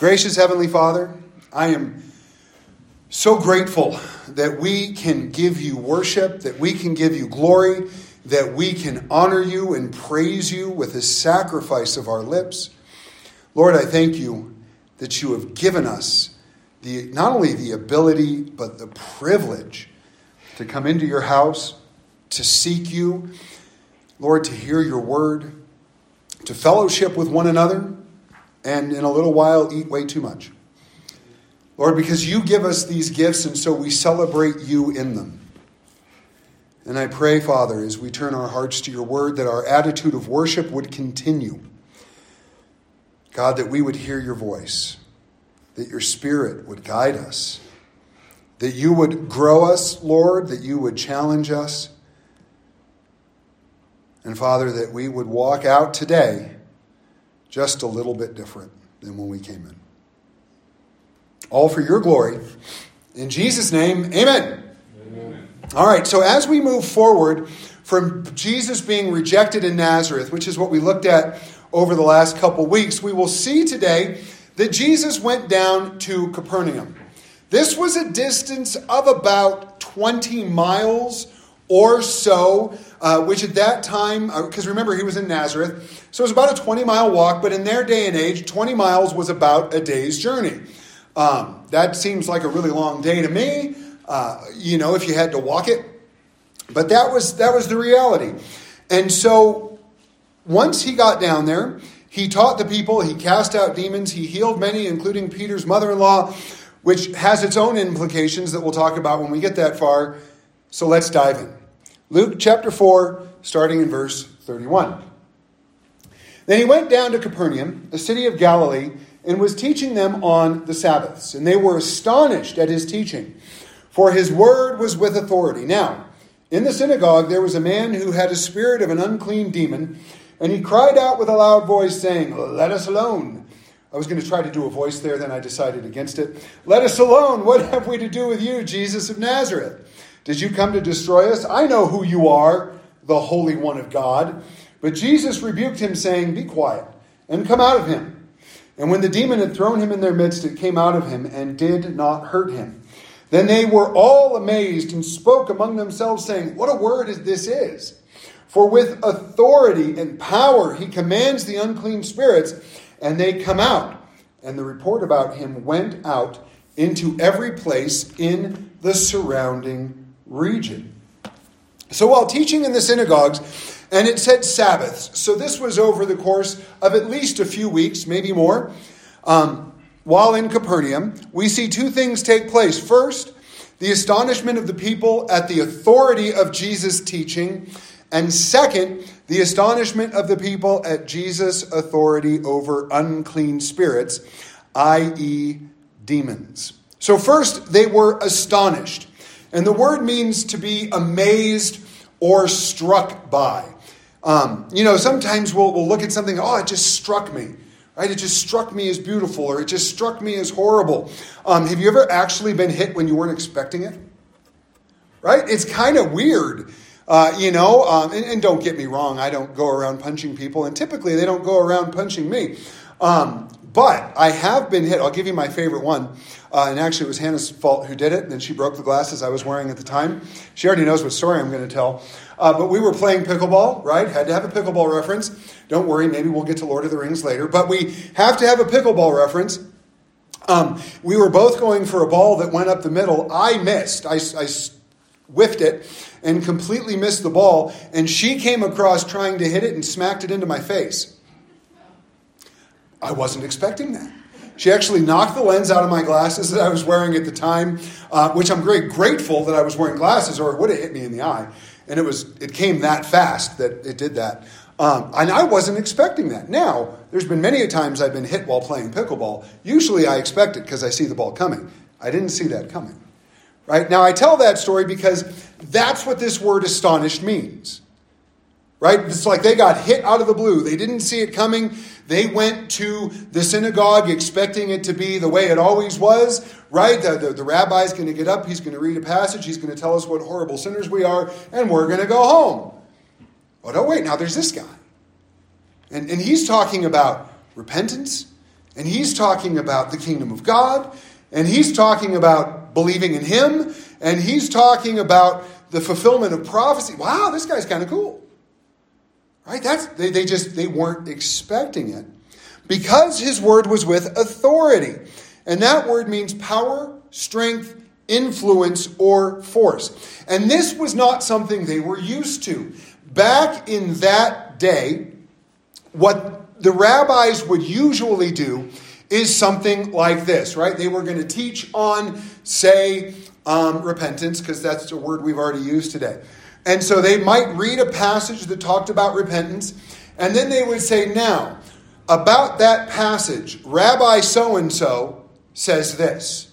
Gracious Heavenly Father, I am so grateful that we can give you worship, that we can give you glory, that we can honor you and praise you with the sacrifice of our lips. Lord, I thank you that you have given us the, not only the ability, but the privilege to come into your house, to seek you, Lord, to hear your word, to fellowship with one another and in a little while eat way too much. Lord, because you give us these gifts, and so we celebrate you in them. And I pray, Father, as we turn our hearts to your word, that our attitude of worship would continue. God, that we would hear your voice, that your spirit would guide us, that you would grow us, Lord, that you would challenge us. And Father, that we would walk out today just a little bit different than when we came in. All for your glory. In Jesus' name, amen. amen. All right, so as we move forward from Jesus being rejected in Nazareth, which is what we looked at over the last couple weeks, we will see today that Jesus went down to Capernaum. This was a distance of about 20 miles or so, uh, which at that time, because uh, remember, he was in Nazareth, so it was about a 20 mile walk, but in their day and age, 20 miles was about a day's journey. Um, that seems like a really long day to me, uh, you know, if you had to walk it. But that was, that was the reality. And so once he got down there, he taught the people, he cast out demons, he healed many, including Peter's mother in law, which has its own implications that we'll talk about when we get that far. So let's dive in. Luke chapter 4, starting in verse 31. Then he went down to Capernaum, a city of Galilee, and was teaching them on the Sabbaths. And they were astonished at his teaching, for his word was with authority. Now, in the synagogue there was a man who had a spirit of an unclean demon, and he cried out with a loud voice, saying, Let us alone. I was going to try to do a voice there, then I decided against it. Let us alone. What have we to do with you, Jesus of Nazareth? Did you come to destroy us? I know who you are, the Holy One of God. But Jesus rebuked him, saying, Be quiet, and come out of him. And when the demon had thrown him in their midst, it came out of him and did not hurt him. Then they were all amazed and spoke among themselves, saying, What a word this is! For with authority and power he commands the unclean spirits, and they come out. And the report about him went out into every place in the surrounding region. So while teaching in the synagogues, and it said Sabbaths, so this was over the course of at least a few weeks, maybe more. Um, while in Capernaum, we see two things take place. First, the astonishment of the people at the authority of Jesus' teaching, and second, the astonishment of the people at Jesus' authority over unclean spirits, i.e., demons. So, first, they were astonished. And the word means to be amazed or struck by. Um, you know, sometimes we'll, we'll look at something, oh, it just struck me. Right? It just struck me as beautiful or it just struck me as horrible. Um, have you ever actually been hit when you weren't expecting it? Right? It's kind of weird. Uh, you know, um, and, and, don't get me wrong, I don't go around punching people, and typically they don't go around punching me. Um, but I have been hit. I'll give you my favorite one. Uh, and actually, it was Hannah's fault who did it. And she broke the glasses I was wearing at the time. She already knows what story I'm going to tell. Uh, but we were playing pickleball, right? Had to have a pickleball reference. Don't worry, maybe we'll get to Lord of the Rings later. But we have to have a pickleball reference. Um, we were both going for a ball that went up the middle. I missed. I, I whiffed it and completely missed the ball. And she came across trying to hit it and smacked it into my face. I wasn't expecting that. She actually knocked the lens out of my glasses that I was wearing at the time, uh, which I'm very grateful that I was wearing glasses, or it would have hit me in the eye. And it was it came that fast that it did that. Um, and I wasn't expecting that. Now, there's been many a times I've been hit while playing pickleball. Usually I expect it because I see the ball coming. I didn't see that coming. Right? Now I tell that story because that's what this word astonished means. Right? It's like they got hit out of the blue. They didn't see it coming. They went to the synagogue expecting it to be the way it always was, right? The, the, the rabbi's going to get up, he's going to read a passage, he's going to tell us what horrible sinners we are, and we're going to go home. Oh, no, wait, now there's this guy. And, and he's talking about repentance And he's talking about the kingdom of God, and he's talking about believing in him, and he's talking about the fulfillment of prophecy. Wow, this guy's kind of cool. Right? That's they, they just they weren't expecting it. Because his word was with authority. And that word means power, strength, influence, or force. And this was not something they were used to. Back in that day, what the rabbis would usually do is something like this, right? They were going to teach on, say, um, repentance, because that's a word we've already used today. And so they might read a passage that talked about repentance, and then they would say, Now, about that passage, Rabbi so and so says this.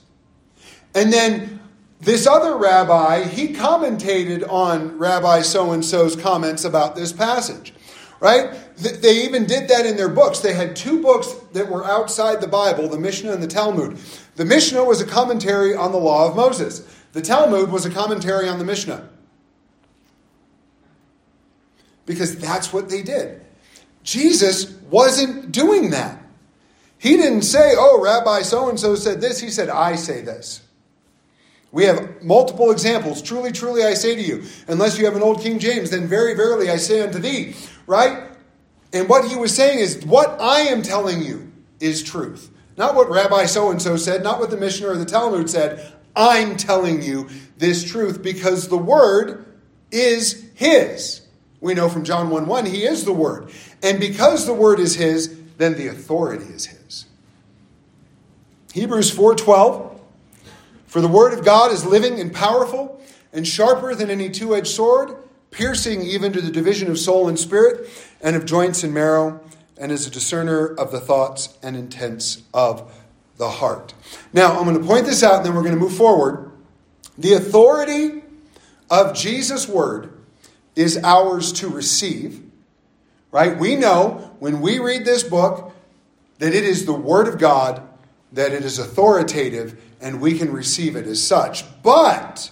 And then this other rabbi, he commentated on Rabbi so and so's comments about this passage, right? They even did that in their books. They had two books that were outside the Bible the Mishnah and the Talmud. The Mishnah was a commentary on the law of Moses, the Talmud was a commentary on the Mishnah. Because that's what they did. Jesus wasn't doing that. He didn't say, oh, Rabbi so and so said this. He said, I say this. We have multiple examples. Truly, truly, I say to you, unless you have an old King James, then very verily I say unto thee, right? And what he was saying is, what I am telling you is truth. Not what Rabbi so and so said, not what the Mishnah or the Talmud said. I'm telling you this truth because the word is his. We know from John 1 1, he is the word. And because the word is his, then the authority is his. Hebrews 4:12 For the word of God is living and powerful and sharper than any two-edged sword, piercing even to the division of soul and spirit and of joints and marrow, and is a discerner of the thoughts and intents of the heart. Now, I'm going to point this out and then we're going to move forward. The authority of Jesus' word is ours to receive, right? We know when we read this book that it is the word of God, that it is authoritative, and we can receive it as such. But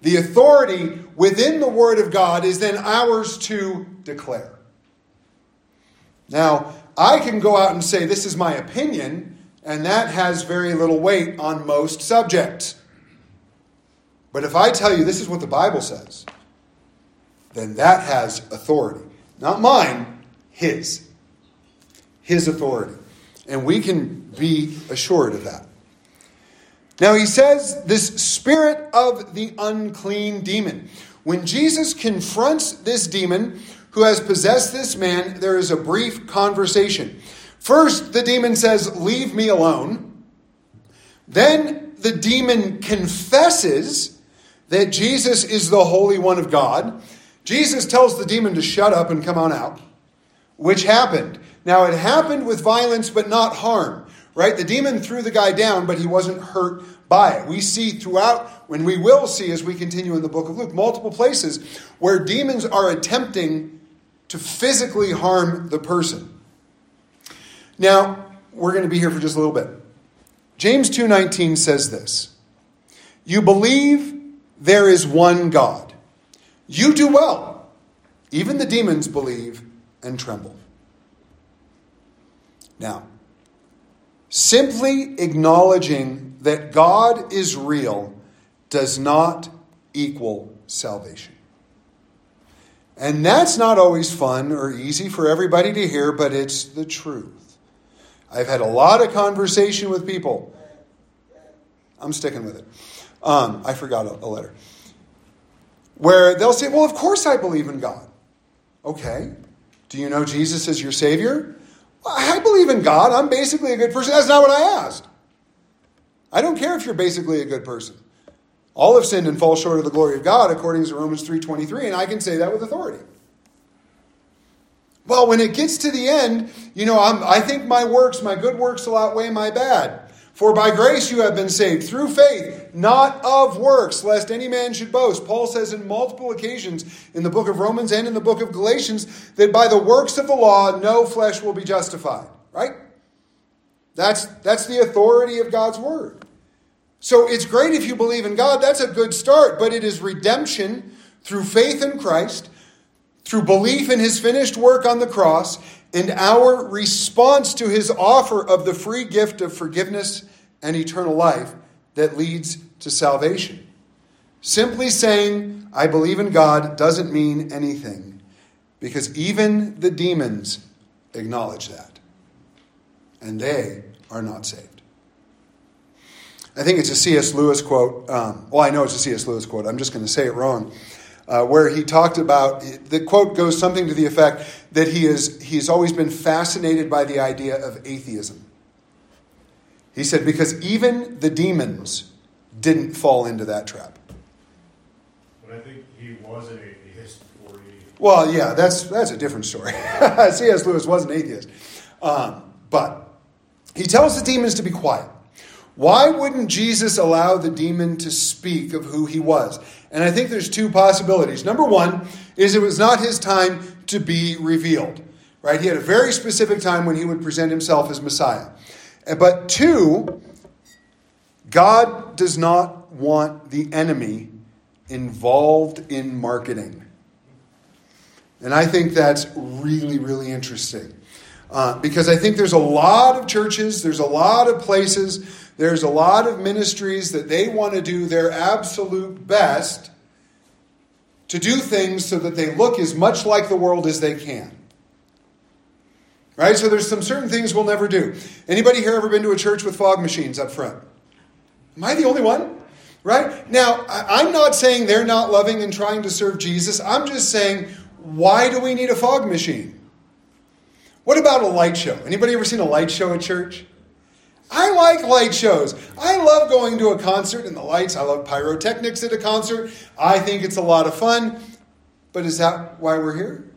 the authority within the word of God is then ours to declare. Now, I can go out and say, This is my opinion and that has very little weight on most subjects. But if I tell you this is what the Bible says, then that has authority. Not mine, His. His authority. And we can be assured of that. Now he says, this spirit of the unclean demon. When Jesus confronts this demon who has possessed this man, there is a brief conversation. First, the demon says, Leave me alone. Then the demon confesses that Jesus is the Holy One of God. Jesus tells the demon to shut up and come on out, which happened. Now, it happened with violence, but not harm, right? The demon threw the guy down, but he wasn't hurt by it. We see throughout, when we will see as we continue in the book of Luke, multiple places where demons are attempting to physically harm the person. Now, we're going to be here for just a little bit. James 2:19 says this. You believe there is one God. You do well. Even the demons believe and tremble. Now, simply acknowledging that God is real does not equal salvation. And that's not always fun or easy for everybody to hear, but it's the truth. I've had a lot of conversation with people. I'm sticking with it. Um, I forgot a, a letter. Where they'll say, Well, of course I believe in God. Okay. Do you know Jesus as your Savior? Well, I believe in God. I'm basically a good person. That's not what I asked. I don't care if you're basically a good person. All have sinned and fall short of the glory of God, according to Romans 3.23, and I can say that with authority. Well, when it gets to the end, you know, I'm, I think my works, my good works will outweigh my bad. For by grace you have been saved through faith, not of works, lest any man should boast. Paul says in multiple occasions in the book of Romans and in the book of Galatians that by the works of the law no flesh will be justified. Right? That's, that's the authority of God's word. So it's great if you believe in God. That's a good start, but it is redemption through faith in Christ through belief in his finished work on the cross and our response to his offer of the free gift of forgiveness and eternal life that leads to salvation. Simply saying, I believe in God, doesn't mean anything because even the demons acknowledge that. And they are not saved. I think it's a C.S. Lewis quote. Um, well, I know it's a C.S. Lewis quote. I'm just going to say it wrong. Uh, where he talked about the quote goes something to the effect that he is he's always been fascinated by the idea of atheism. He said because even the demons didn't fall into that trap. But I think he was an atheist before he. Well, yeah, that's that's a different story. C.S. Lewis was an atheist, um, but he tells the demons to be quiet. Why wouldn't Jesus allow the demon to speak of who he was? And I think there's two possibilities. Number one is it was not his time to be revealed, right? He had a very specific time when he would present himself as Messiah. But two, God does not want the enemy involved in marketing. And I think that's really, really interesting. Uh, because I think there's a lot of churches, there's a lot of places there's a lot of ministries that they want to do their absolute best to do things so that they look as much like the world as they can. Right? So there's some certain things we'll never do. Anybody here ever been to a church with fog machines up front? Am I the only one? Right? Now, I'm not saying they're not loving and trying to serve Jesus. I'm just saying, why do we need a fog machine? What about a light show? Anybody ever seen a light show at church? I like light shows. I love going to a concert and the lights. I love pyrotechnics at a concert. I think it's a lot of fun. But is that why we're here?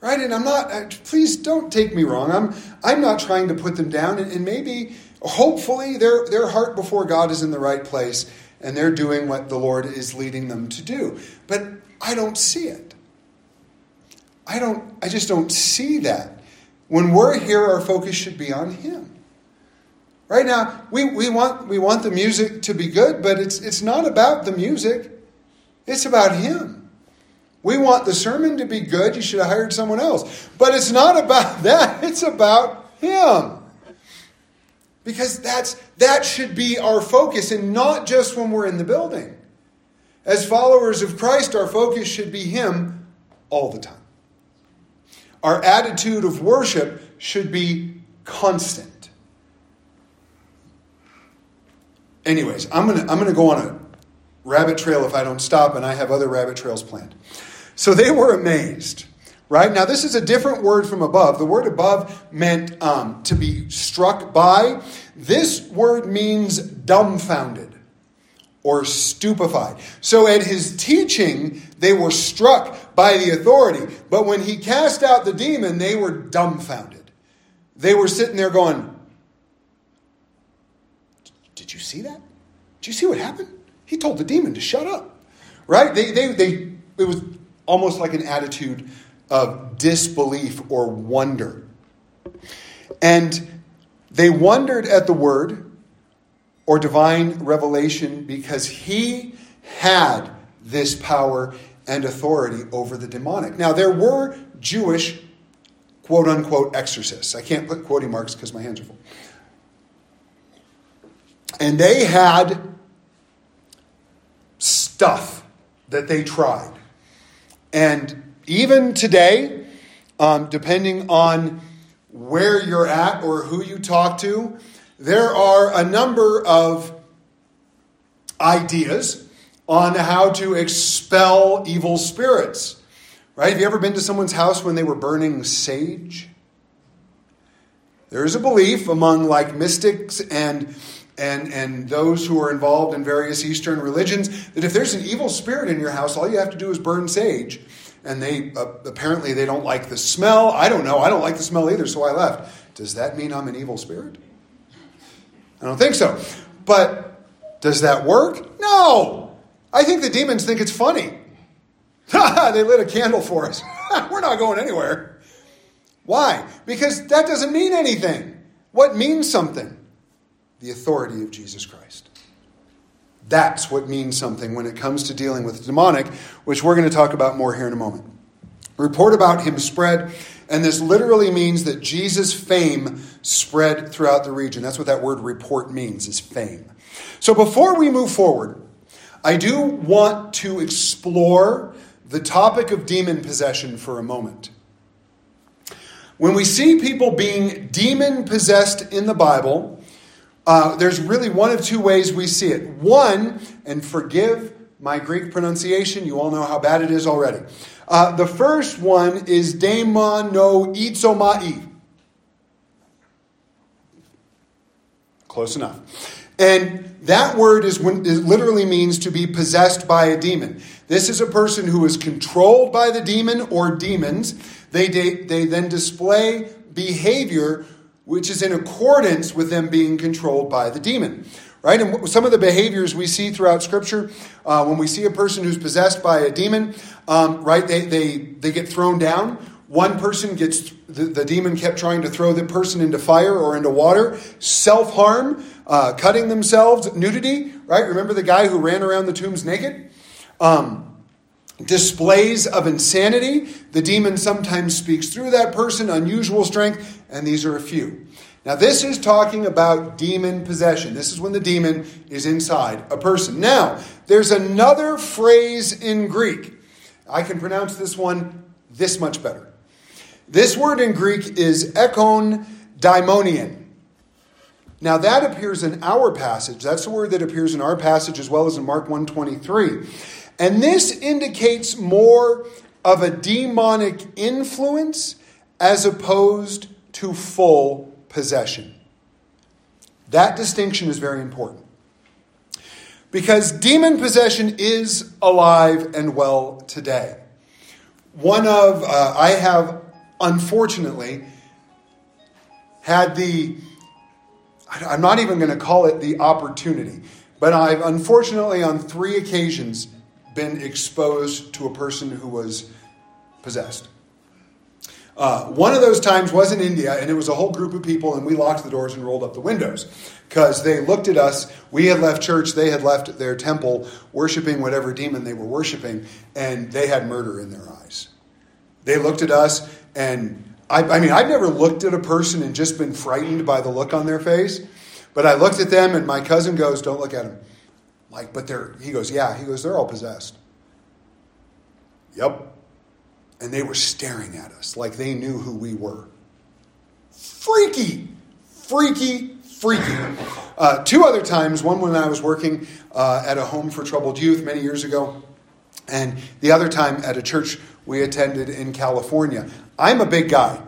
Right? And I'm not, uh, please don't take me wrong. I'm, I'm not trying to put them down. And, and maybe, hopefully, their, their heart before God is in the right place and they're doing what the Lord is leading them to do. But I don't see it. I don't, I just don't see that. When we're here, our focus should be on Him. Right now, we, we, want, we want the music to be good, but it's, it's not about the music, it's about Him. We want the sermon to be good. You should have hired someone else. But it's not about that, it's about Him. Because that's, that should be our focus, and not just when we're in the building. As followers of Christ, our focus should be Him all the time. Our attitude of worship should be constant. Anyways, I'm gonna I'm gonna go on a rabbit trail if I don't stop, and I have other rabbit trails planned. So they were amazed. Right now, this is a different word from above. The word above meant um, to be struck by. This word means dumbfounded or stupefied. So at his teaching, they were struck by the authority. But when he cast out the demon, they were dumbfounded. They were sitting there going, you see that? Did you see what happened? He told the demon to shut up. Right? They, they, they, it was almost like an attitude of disbelief or wonder. And they wondered at the word or divine revelation because he had this power and authority over the demonic. Now, there were Jewish quote unquote exorcists. I can't put quoting marks because my hands are full. And they had stuff that they tried. And even today, um, depending on where you're at or who you talk to, there are a number of ideas on how to expel evil spirits. Right? Have you ever been to someone's house when they were burning sage? There's a belief among like mystics and and, and those who are involved in various Eastern religions that if there's an evil spirit in your house, all you have to do is burn sage. And they uh, apparently they don't like the smell. I don't know. I don't like the smell either, so I left. Does that mean I'm an evil spirit? I don't think so. But does that work? No. I think the demons think it's funny. they lit a candle for us. We're not going anywhere. Why? Because that doesn't mean anything. What means something? The authority of Jesus Christ. That's what means something when it comes to dealing with demonic, which we're going to talk about more here in a moment. Report about him spread, And this literally means that Jesus' fame spread throughout the region. That's what that word report means, is fame. So before we move forward, I do want to explore the topic of demon possession for a moment. When we see people being demon possessed in the Bible, uh, there's really one of two ways we see it. One, and forgive my Greek pronunciation, you all know how bad it is already. Uh, the first one is daemon no itzomai. Close enough. And that word is, when, is literally means to be possessed by a demon. This is a person who is controlled by the demon or demons. They, they, they then display behavior which is in accordance with them being controlled by the demon. Right? And some of the behaviors we see throughout Scripture, uh, when we see a person who's possessed by a demon, um, right, they, they, they get thrown down. One person gets, the, the, demon kept trying to throw the person into fire or into water. Self harm, uh, cutting themselves, nudity, right? Remember the guy who ran around the tombs naked? Um, displays of insanity. The demon sometimes speaks through that person, unusual strength, and these are a few. Now, this is talking about demon possession. This is when the demon is inside a person. Now, there's another phrase in Greek. I can pronounce this one this much better. This word in Greek is ekon daimonian. Now that appears in our passage. That's the word that appears in our passage as well as in Mark 123. And this indicates more of a demonic influence as opposed to full possession. That distinction is very important. Because demon possession is alive and well today. One of, uh, I have unfortunately had the, I'm not even going to call it the opportunity, but I've unfortunately on three occasions been exposed to a person who was possessed. Uh, one of those times was in India, and it was a whole group of people, and we locked the doors and rolled up the windows because they looked at us. We had left church, they had left their temple, worshiping whatever demon they were worshiping, and they had murder in their eyes. They looked at us, and I, I mean, I've never looked at a person and just been frightened by the look on their face, but I looked at them, and my cousin goes, Don't look at them. Like, but they're, he goes, yeah. He goes, they're all possessed. Yep. And they were staring at us like they knew who we were. Freaky, freaky, freaky. Uh, two other times, one when I was working uh, at a home for troubled youth many years ago, and the other time at a church we attended in California. I'm a big guy.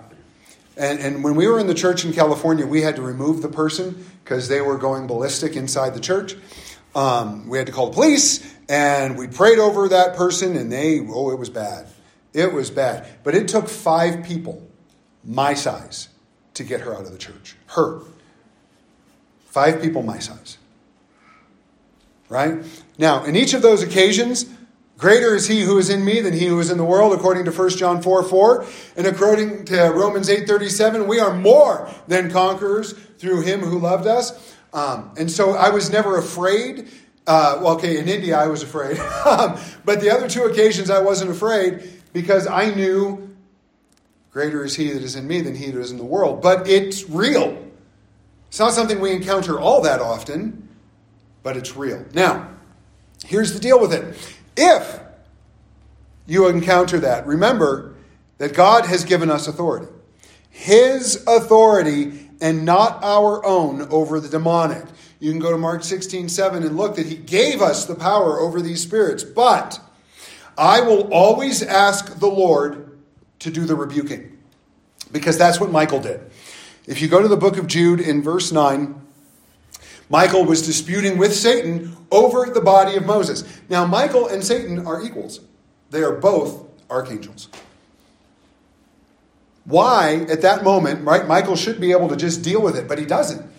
And, and when we were in the church in California, we had to remove the person because they were going ballistic inside the church. Um, we had to call the police, and we prayed over that person, and they, oh, it was bad. It was bad. But it took five people, my size, to get her out of the church. Her. Five people my size. Right? Now, in each of those occasions, Greater is he who is in me than he who is in the world, according to 1 John 4 4. And according to Romans eight thirty seven, we are more than conquerors through him who loved us. Um, and so I was never afraid. Uh, well, okay, in India I was afraid. But the other two occasions I wasn't afraid because I knew greater is he that is in me than he that is in the world. But it's real. It's not something we encounter all that often, but it's real. Now, here's the deal with it. If you encounter that, remember that God has given us authority. His authority and not our own over the demonic. You can go to Mark 16, 7 and look that he gave us the power over these spirits. But I will always ask the Lord to do the rebuking because that's what Michael did. If you go to the book of Jude in verse 9, Michael was disputing with Satan over the body of Moses. Now, Michael and Satan are equals, they are both archangels. Why, at that moment, right, Michael should be able to just deal with it, but he doesn't.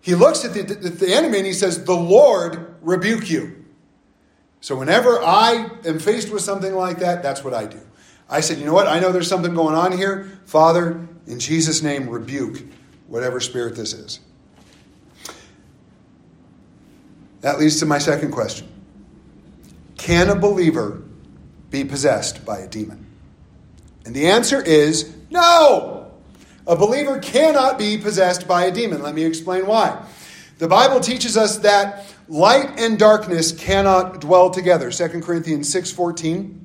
He looks at the, the, the enemy and he says, The Lord rebuke you. So whenever I am faced with something like that, that's what I do. I said, You know what? I know there's something going on here. Father, in Jesus' name, rebuke whatever spirit this is. That leads to my second question Can a believer be possessed by a demon? And the answer is No! A believer cannot be possessed by a demon. Let me explain why. The Bible teaches us that light and darkness cannot dwell together. 2 Corinthians 6:14.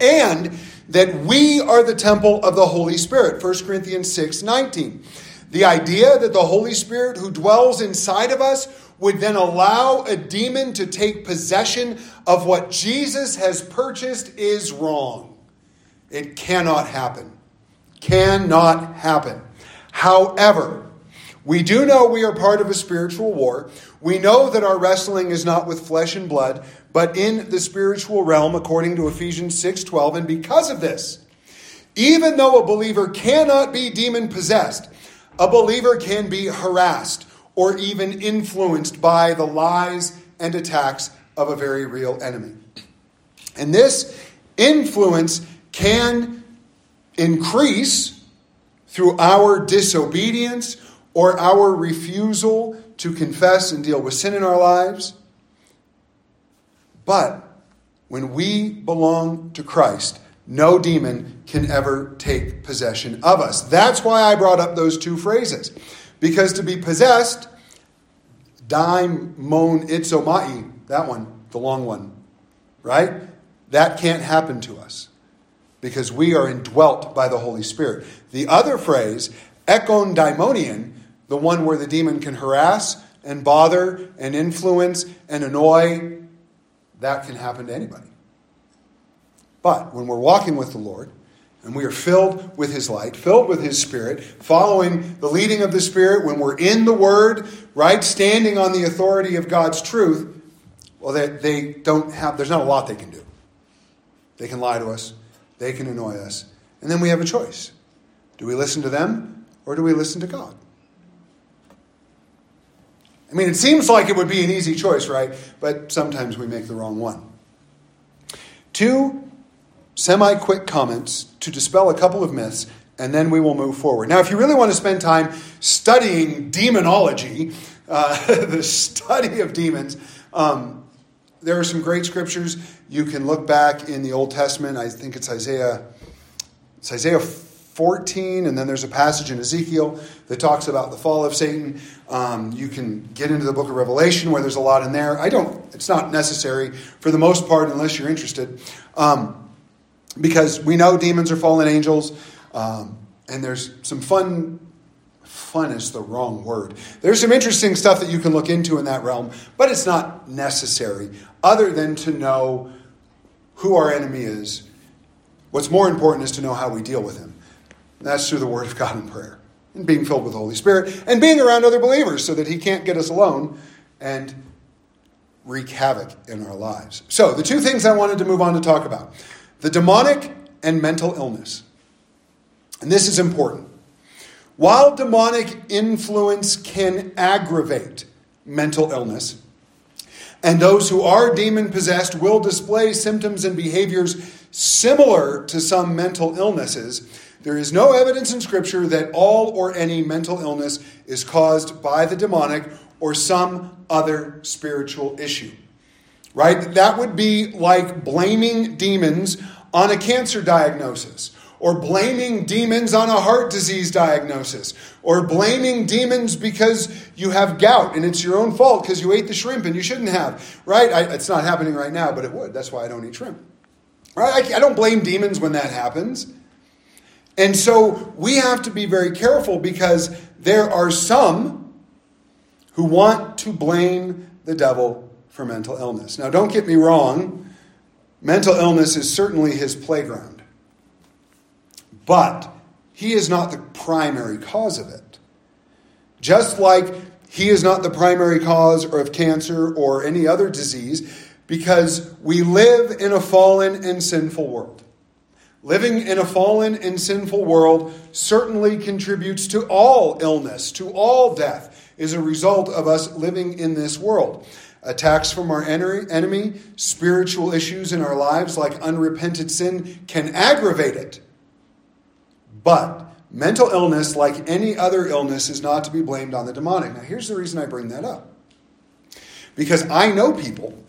And that we are the temple of the Holy Spirit. 1 Corinthians 6:19. The idea that the Holy Spirit who dwells inside of us would then allow a demon to take possession of what Jesus has purchased is wrong. It cannot happen. Cannot happen. However, we do know we are part of a spiritual war. We know that our wrestling is not with flesh and blood, but in the spiritual realm according to Ephesians 6:12 and because of this, even though a believer cannot be demon possessed, a believer can be harassed or even influenced by the lies and attacks of a very real enemy. And this influence can increase through our disobedience or our refusal to confess and deal with sin in our lives. But when we belong to Christ, no demon can ever take possession of us. That's why I brought up those two phrases. Because to be possessed, daimon itzomai, that one, the long one, right? That can't happen to us because we are indwelt by the Holy Spirit. The other phrase, ekon daimonian, the one where the demon can harass and bother and influence and annoy, that can happen to anybody. But when we're walking with the Lord, and we are filled with His light, filled with His Spirit, following the leading of the Spirit, when we're in the Word, right, standing on the authority of God's truth, well, they, they don't have, there's not a lot they can do. They can lie to us, they can annoy us. And then we have a choice. Do we listen to them or do we listen to God? I mean, it seems like it would be an easy choice, right? But sometimes we make the wrong one. Two semi quick comments to dispel a couple of myths, and then we will move forward. Now, if you really want to spend time studying demonology, uh, the study of demons, um, there are some great scriptures. You can look back in the Old Testament. I think it's Isaiah. It's Isaiah 14, and then there's a passage in Ezekiel that talks about the fall of Satan. Um, you can get into the book of Revelation where there's a lot in there. I don't, it's not necessary for the most part unless you're interested. Um, because we know demons are fallen angels, um, and there's some fun. Fun is the wrong word. There's some interesting stuff that you can look into in that realm, but it's not necessary other than to know who our enemy is. What's more important is to know how we deal with him. That's through the Word of God and prayer, and being filled with the Holy Spirit, and being around other believers so that He can't get us alone and wreak havoc in our lives. So, the two things I wanted to move on to talk about the demonic and mental illness. And this is important. While demonic influence can aggravate mental illness, and those who are demon possessed will display symptoms and behaviors similar to some mental illnesses, there is no evidence in Scripture that all or any mental illness is caused by the demonic or some other spiritual issue. Right? That would be like blaming demons on a cancer diagnosis, or blaming demons on a heart disease diagnosis, or blaming demons because you have gout and it's your own fault because you ate the shrimp and you shouldn't have. Right? I, it's not happening right now, but it would. That's why I don't eat shrimp. Right? I, I don't blame demons when that happens. And so we have to be very careful because there are some who want to blame the devil for mental illness. Now, don't get me wrong, mental illness is certainly his playground. But he is not the primary cause of it. Just like he is not the primary cause of cancer or any other disease, because we live in a fallen and sinful world. Living in a fallen and sinful world certainly contributes to all illness, to all death, is a result of us living in this world. Attacks from our enemy, spiritual issues in our lives like unrepented sin can aggravate it. But mental illness, like any other illness, is not to be blamed on the demonic. Now, here's the reason I bring that up. Because I know people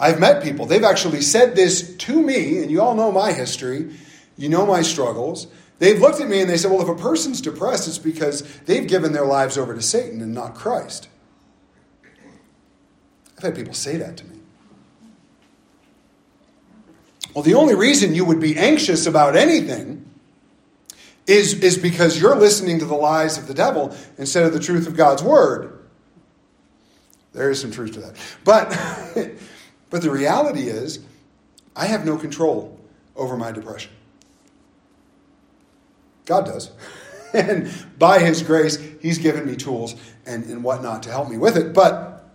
I've met people, they've actually said this to me, and you all know my history, you know my struggles. They've looked at me and they said, well, if a person's depressed, it's because they've given their lives over to Satan and not Christ. I've had people say that to me. Well, the only reason you would be anxious about anything is, is because you're listening to the lies of the devil instead of the truth of God's word. There is some truth to that. But, but the reality is, I have no control over my depression. God does. and by His grace, He's given me tools and, and whatnot to help me with it. But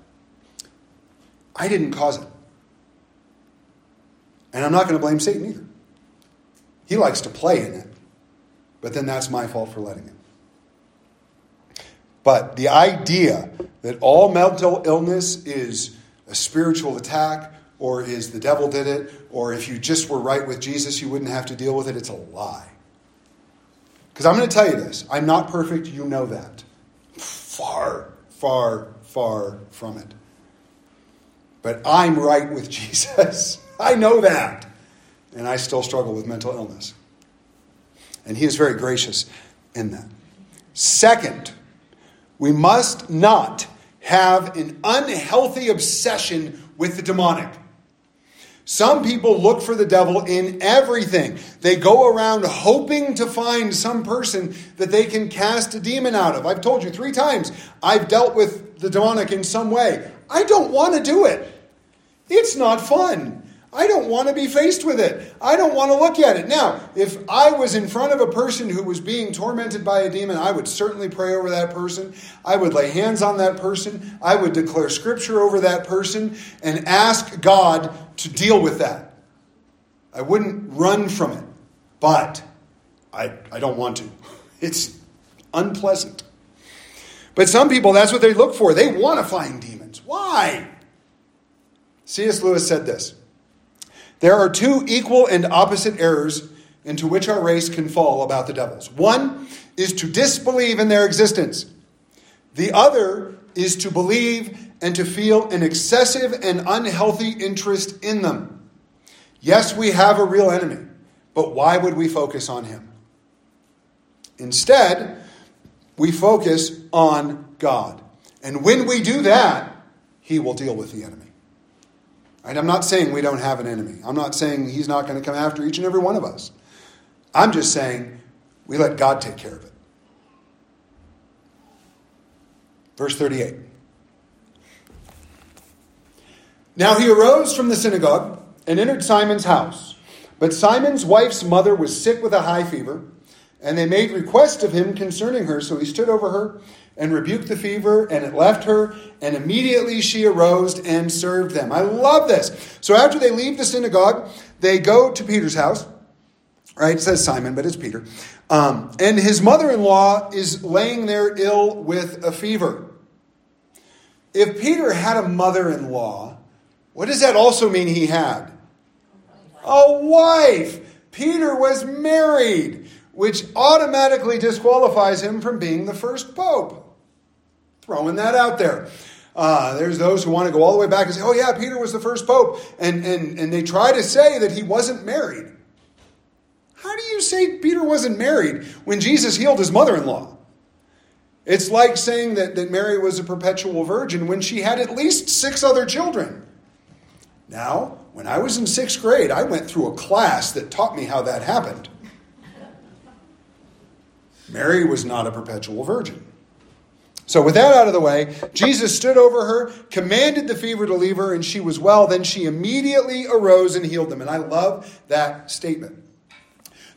I didn't cause it. And I'm not going to blame Satan either. He likes to play in it, but then that's my fault for letting it. But the idea that all mental illness is a spiritual attack, or is the devil did it, or if you just were right with Jesus, you wouldn't have to deal with it, it's a lie. Because I'm going to tell you this I'm not perfect, you know that. Far, far, far from it. But I'm right with Jesus. I know that. And I still struggle with mental illness. And he is very gracious in that. Second, we must not have an unhealthy obsession with the demonic. Some people look for the devil in everything. They go around hoping to find some person that they can cast a demon out of. I've told you three times I've dealt with the demonic in some way. I don't want to do it. It's not fun. I don't want to be faced with it. I don't want to look at it. Now, if I was in front of a person who was being tormented by a demon, I would certainly pray over that person. I would lay hands on that person. I would declare scripture over that person and ask God to deal with that. I wouldn't run from it, but I, I don't want to. It's unpleasant. But some people, that's what they look for. They want to find demons. Why? C.S. Lewis said this There are two equal and opposite errors into which our race can fall about the devils. One is to disbelieve in their existence, the other is to believe and to feel an excessive and unhealthy interest in them. Yes, we have a real enemy, but why would we focus on him? Instead, we focus on God. And when we do that, he will deal with the enemy. And I'm not saying we don't have an enemy. I'm not saying he's not going to come after each and every one of us. I'm just saying we let God take care of it. Verse 38. Now he arose from the synagogue and entered Simon's house. But Simon's wife's mother was sick with a high fever, and they made request of him concerning her. So he stood over her and rebuked the fever, and it left her, and immediately she arose and served them. I love this. So after they leave the synagogue, they go to Peter's house. Right? It says Simon, but it's Peter. Um, and his mother in law is laying there ill with a fever. If Peter had a mother in law, what does that also mean he had? A wife. Peter was married, which automatically disqualifies him from being the first pope. Throwing that out there. Uh, there's those who want to go all the way back and say, oh, yeah, Peter was the first pope. And, and, and they try to say that he wasn't married. How do you say Peter wasn't married when Jesus healed his mother in law? It's like saying that, that Mary was a perpetual virgin when she had at least six other children. Now, when I was in sixth grade, I went through a class that taught me how that happened. Mary was not a perpetual virgin. So, with that out of the way, Jesus stood over her, commanded the fever to leave her, and she was well. Then she immediately arose and healed them. And I love that statement.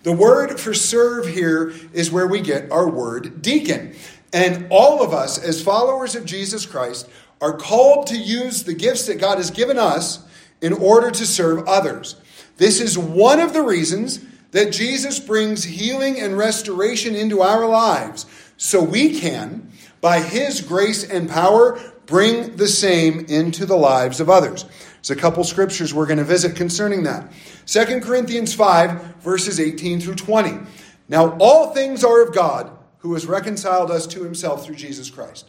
The word for serve here is where we get our word deacon. And all of us, as followers of Jesus Christ, are called to use the gifts that God has given us in order to serve others. This is one of the reasons that Jesus brings healing and restoration into our lives so we can by his grace and power, bring the same into the lives of others. There's a couple scriptures we're going to visit concerning that. 2 Corinthians 5, verses 18 through 20. Now, all things are of God, who has reconciled us to himself through Jesus Christ.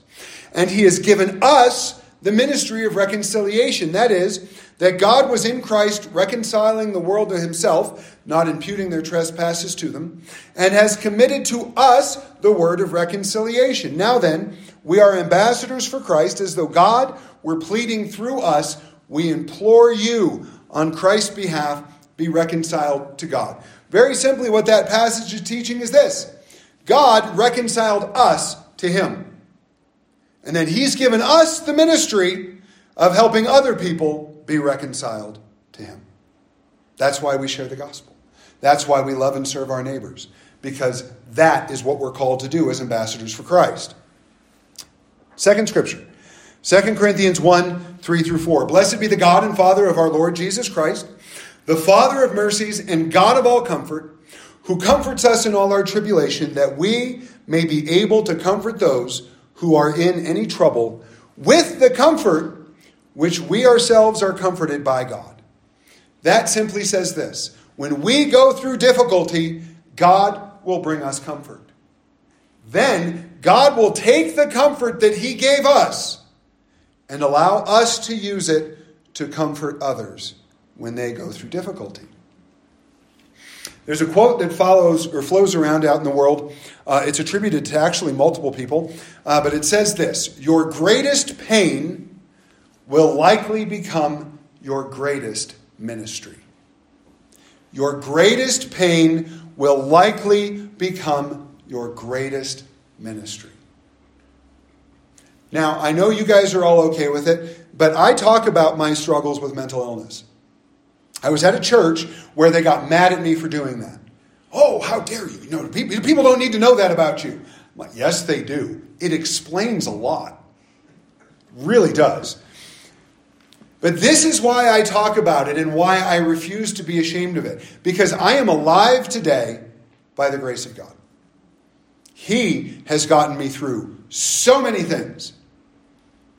And he has given us the ministry of reconciliation. That is, that God was in Christ reconciling the world to himself, not imputing their trespasses to them, and has committed to us the word of reconciliation. Now then, we are ambassadors for Christ, as though God were pleading through us. We implore you on Christ's behalf, be reconciled to God. Very simply, what that passage is teaching is this God reconciled us to him. And then he's given us the ministry of helping other people be reconciled to him. That's why we share the gospel. That's why we love and serve our neighbors, because that is what we're called to do as ambassadors for Christ. Second scripture, 2 Corinthians 1 3 through 4. Blessed be the God and Father of our Lord Jesus Christ, the Father of mercies and God of all comfort, who comforts us in all our tribulation, that we may be able to comfort those who are in any trouble with the comfort which we ourselves are comforted by God. That simply says this when we go through difficulty, God will bring us comfort. Then God will take the comfort that He gave us and allow us to use it to comfort others when they go through difficulty. There's a quote that follows or flows around out in the world. Uh, it's attributed to actually multiple people, uh, but it says this Your greatest pain will likely become your greatest ministry. Your greatest pain will likely become your greatest ministry. Now, I know you guys are all okay with it, but I talk about my struggles with mental illness. I was at a church where they got mad at me for doing that. Oh, how dare you? No, people don't need to know that about you. Like, yes, they do. It explains a lot. Really does. But this is why I talk about it and why I refuse to be ashamed of it. Because I am alive today by the grace of God. He has gotten me through so many things.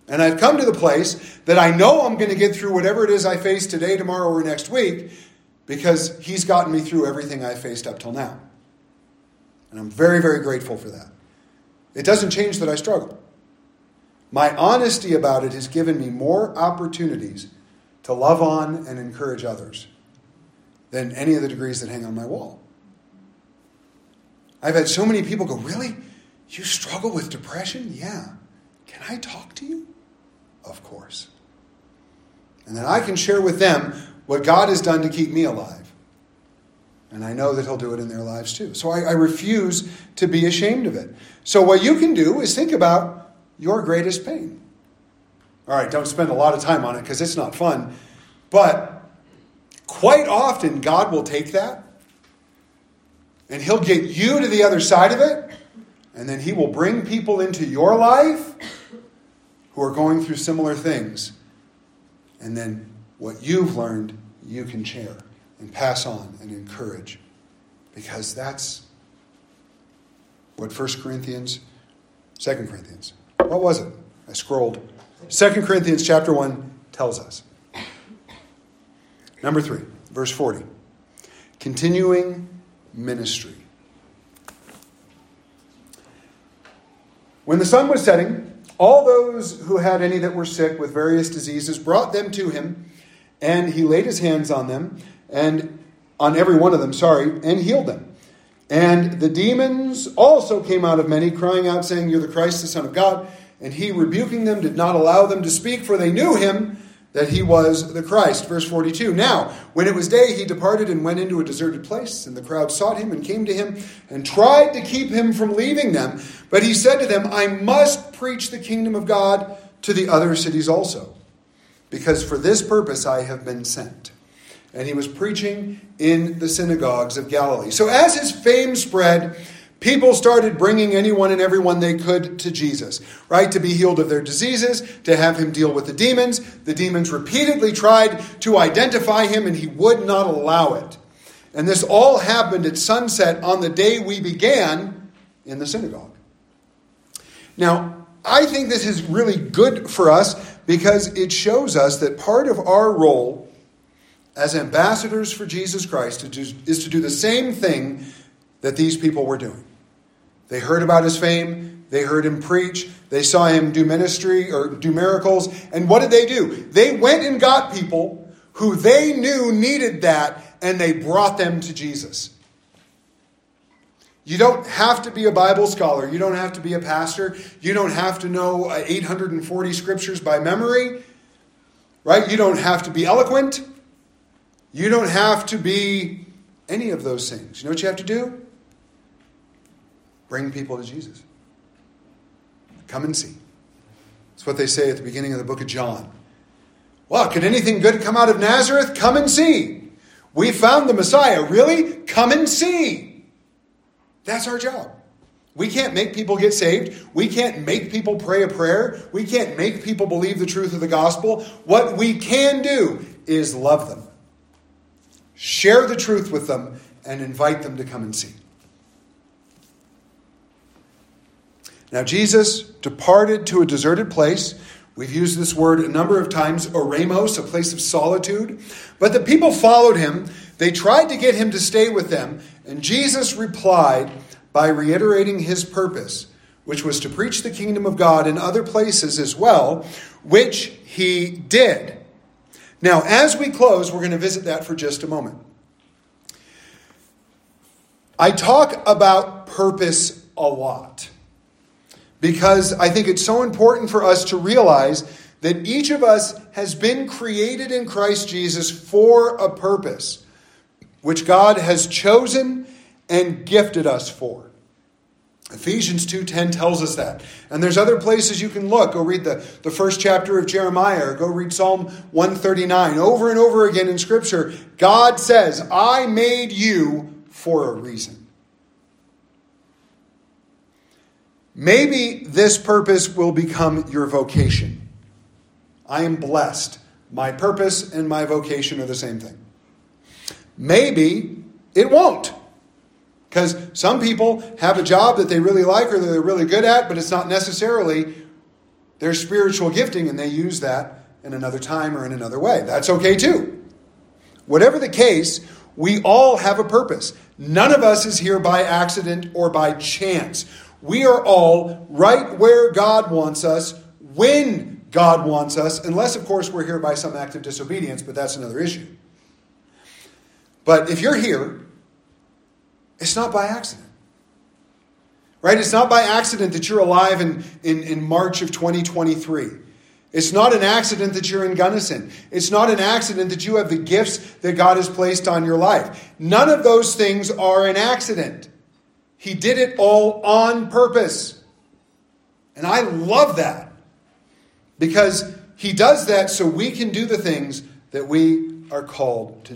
And I've come to the place that I know I'm going to get through whatever it is I face today, tomorrow, or next week because He's gotten me through everything I faced up till now. And I'm very, very grateful for that. It doesn't change that I struggle. My honesty about it has given me more opportunities to love on and encourage others than any of the degrees that hang on my wall. I've had so many people go, Really? You struggle with depression? Yeah. Can I talk to you? Of course. And then I can share with them what God has done to keep me alive. And I know that He'll do it in their lives too. So I, I refuse to be ashamed of it. So what you can do is think about your greatest pain. All right, don't spend a lot of time on it because it's not fun. But quite often, God will take that and He'll get you to the other side of it, and then He will bring people into your life who are going through similar things. And then what you've learned, you can share and pass on and encourage. Because that's what 1 Corinthians, 2 Corinthians, what was it? I scrolled. 2 Corinthians chapter 1 tells us. Number 3, verse 40. Continuing ministry. When the sun was setting, all those who had any that were sick with various diseases brought them to him, and he laid his hands on them, and on every one of them, sorry, and healed them. And the demons also came out of many, crying out, saying, You're the Christ, the Son of God. And he, rebuking them, did not allow them to speak, for they knew him that he was the Christ. Verse 42. Now, when it was day, he departed and went into a deserted place, and the crowd sought him and came to him and tried to keep him from leaving them. But he said to them, I must preach the kingdom of God to the other cities also, because for this purpose I have been sent. And he was preaching in the synagogues of Galilee. So as his fame spread, People started bringing anyone and everyone they could to Jesus, right? To be healed of their diseases, to have him deal with the demons. The demons repeatedly tried to identify him, and he would not allow it. And this all happened at sunset on the day we began in the synagogue. Now, I think this is really good for us because it shows us that part of our role as ambassadors for Jesus Christ is to do the same thing that these people were doing. They heard about his fame, they heard him preach, They saw him do ministry or do miracles. And what did they do? They went and got people who they knew needed that and they brought them to Jesus. You don't have to be a Bible scholar. You don't have to be a pastor. You don't have to know uh, 840 scriptures by memory. Right? You don't have to be eloquent. You don't have to be any of those things. You know what you have to do? Bring people to Jesus. Come and see. That's what they say at the beginning of the book of John. Well, could anything good come out of Nazareth? Come and see. We found the Messiah. Really? Come and see. That's our job. We can't make people get saved. We can't make people pray a prayer. We can't make people believe the truth of the gospel. What we can do is love them, share the truth with them, and invite them to come and see. Now, Jesus departed to a deserted place. We've used this word a number of times, eremos, a place of solitude. But the people followed him. They tried to get him to stay with them. And Jesus replied by reiterating his purpose, which was to preach the kingdom of God in other places as well, which he did. Now, as we close, we're going to visit that for just a moment. I talk about purpose a lot because I think it's so important for us to realize that each of us has been created in Christ Jesus for a purpose, which God has chosen and gifted us for. Ephesians 2:10 tells us that. And there's other places you can look. Go read the, the first chapter of Jeremiah or go read Psalm 139. Over and over again in Scripture, God says, I made you for a reason. Maybe this purpose will become your vocation. I am blessed. My purpose and my vocation are the same thing. Maybe it won't. Because some people have a job that they really like or that they're really good at, but it's not necessarily their spiritual gifting, and they use that in another time or in another way. That's okay too. Whatever the case, we all have a purpose. None of us is here by accident or by chance. We are all right where God wants us when God wants us, unless, of course, we're here by some act of disobedience, but that's another issue. But if you're here, it's not by accident. Right? It's not by accident that you're alive in, in, in March of 2023. It's not an accident that you're in Gunnison. It's not an accident that you have the gifts that God has placed on your life. None of those things are an accident. He did it all on purpose. And I love that because He does that so we can do the things that we are called to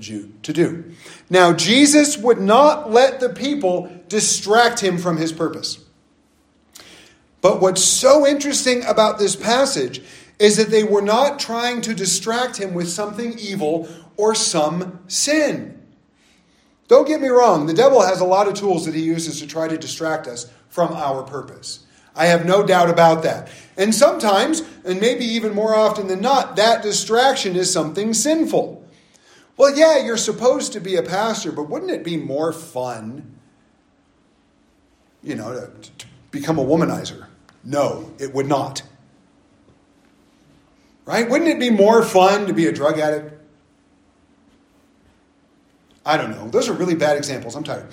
do. Now, Jesus would not let the people distract him from his purpose. But what's so interesting about this passage is that they were not trying to distract him with something evil or some sin. Don't get me wrong, the devil has a lot of tools that he uses to try to distract us from our purpose. I have no doubt about that. And sometimes, and maybe even more often than not, that distraction is something sinful. Well, yeah, you're supposed to be a pastor, but wouldn't it be more fun, you know, to, to become a womanizer? No, it would not. Right? Wouldn't it be more fun to be a drug addict? I don't know. Those are really bad examples. I'm tired.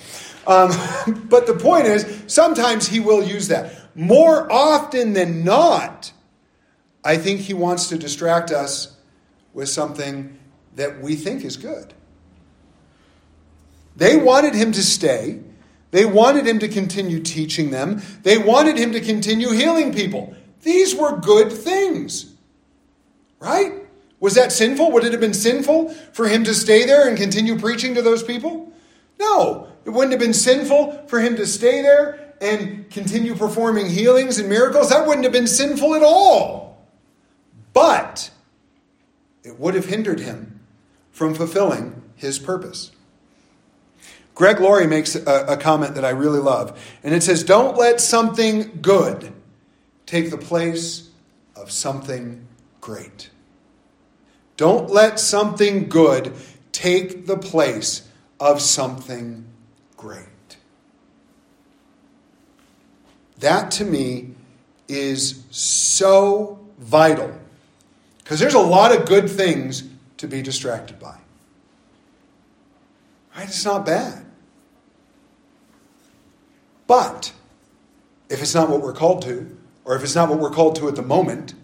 Um, but the point is, sometimes he will use that. More often than not, I think he wants to distract us with something that we think is good. They wanted him to stay. They wanted him to continue teaching them. They wanted him to continue healing people. These were good things. Right? Was that sinful? Would it have been sinful for him to stay there and continue preaching to those people? No. It wouldn't have been sinful for him to stay there and continue performing healings and miracles. That wouldn't have been sinful at all. But it would have hindered him from fulfilling his purpose. Greg Laurie makes a, a, comment that I really love, and it says, Don't let something good take the place of something great. Don't let something good take the place of something great. That to me is so vital because there's a lot of good things to be distracted by. Right? It's not bad. But if it's not what we're called to, or if it's not what we're called to at the moment,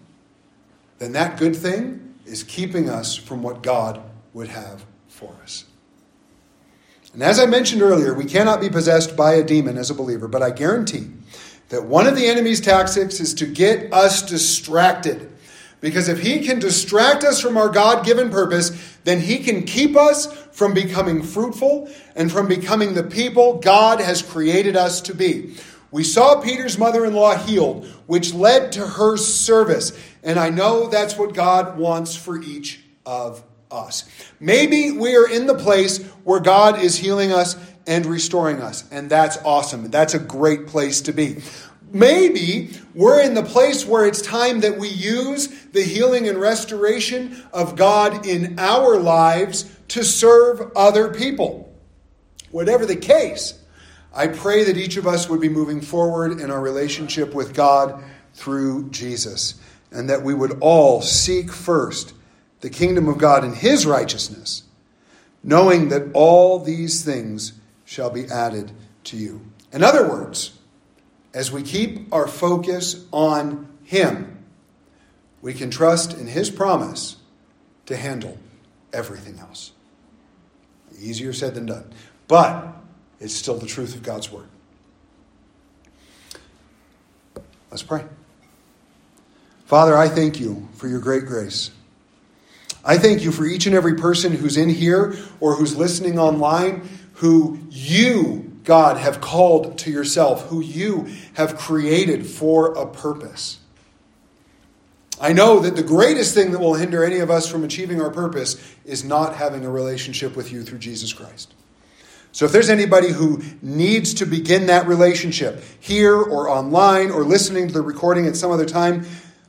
then that good thing is keeping us from what God would have for us. And as I mentioned earlier, we cannot be possessed by a demon as a believer, but I guarantee that one of the enemy's tactics is to get us distracted. Because if he can distract us from our God given purpose, then he can keep us from becoming fruitful and from becoming the people God has created us to be. We saw Peter's mother in law healed, which led to her service. And I know that's what God wants for each of us. Maybe we are in the place where God is healing us and restoring us, and that's awesome. That's a great place to be. Maybe we're in the place where it's time that we use the healing and restoration of God in our lives to serve other people. Whatever the case, I pray that each of us would be moving forward in our relationship with God through Jesus, and that we would all seek first the kingdom of God and his righteousness, knowing that all these things shall be added to you. In other words, as we keep our focus on him, we can trust in his promise to handle everything else. Easier said than done. But it's still the truth of God's word. Let's pray. Father, I thank you for your great grace. I thank you for each and every person who's in here or who's listening online who you, God, have called to yourself, who you have created for a purpose. I know that the greatest thing that will hinder any of us from achieving our purpose is not having a relationship with you through Jesus Christ. So if there's anybody who needs to begin that relationship here or online or listening to the recording at some other time,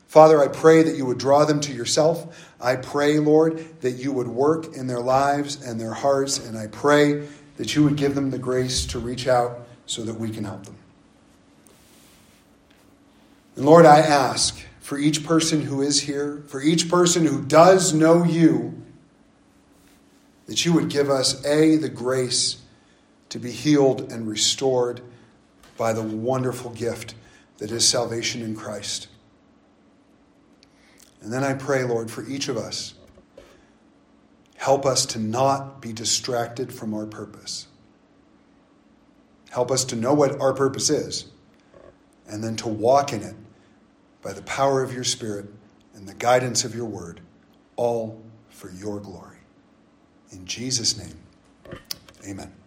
Father, I pray that you would draw them to yourself. I pray, Lord, that you would work in their lives and their hearts, and I pray that you would give them the grace to reach out so that we can help them. And Lord, I ask for each person who is here, for each person who does know you, that you would give us, A, the grace to be healed and restored by the wonderful gift that is salvation in Christ. And then I pray, Lord, for each of us, help us to not be distracted from our purpose. Help us to know what our purpose is and then to walk in it by the power of your Spirit and the guidance of your word, all for your glory. In Jesus' name, amen.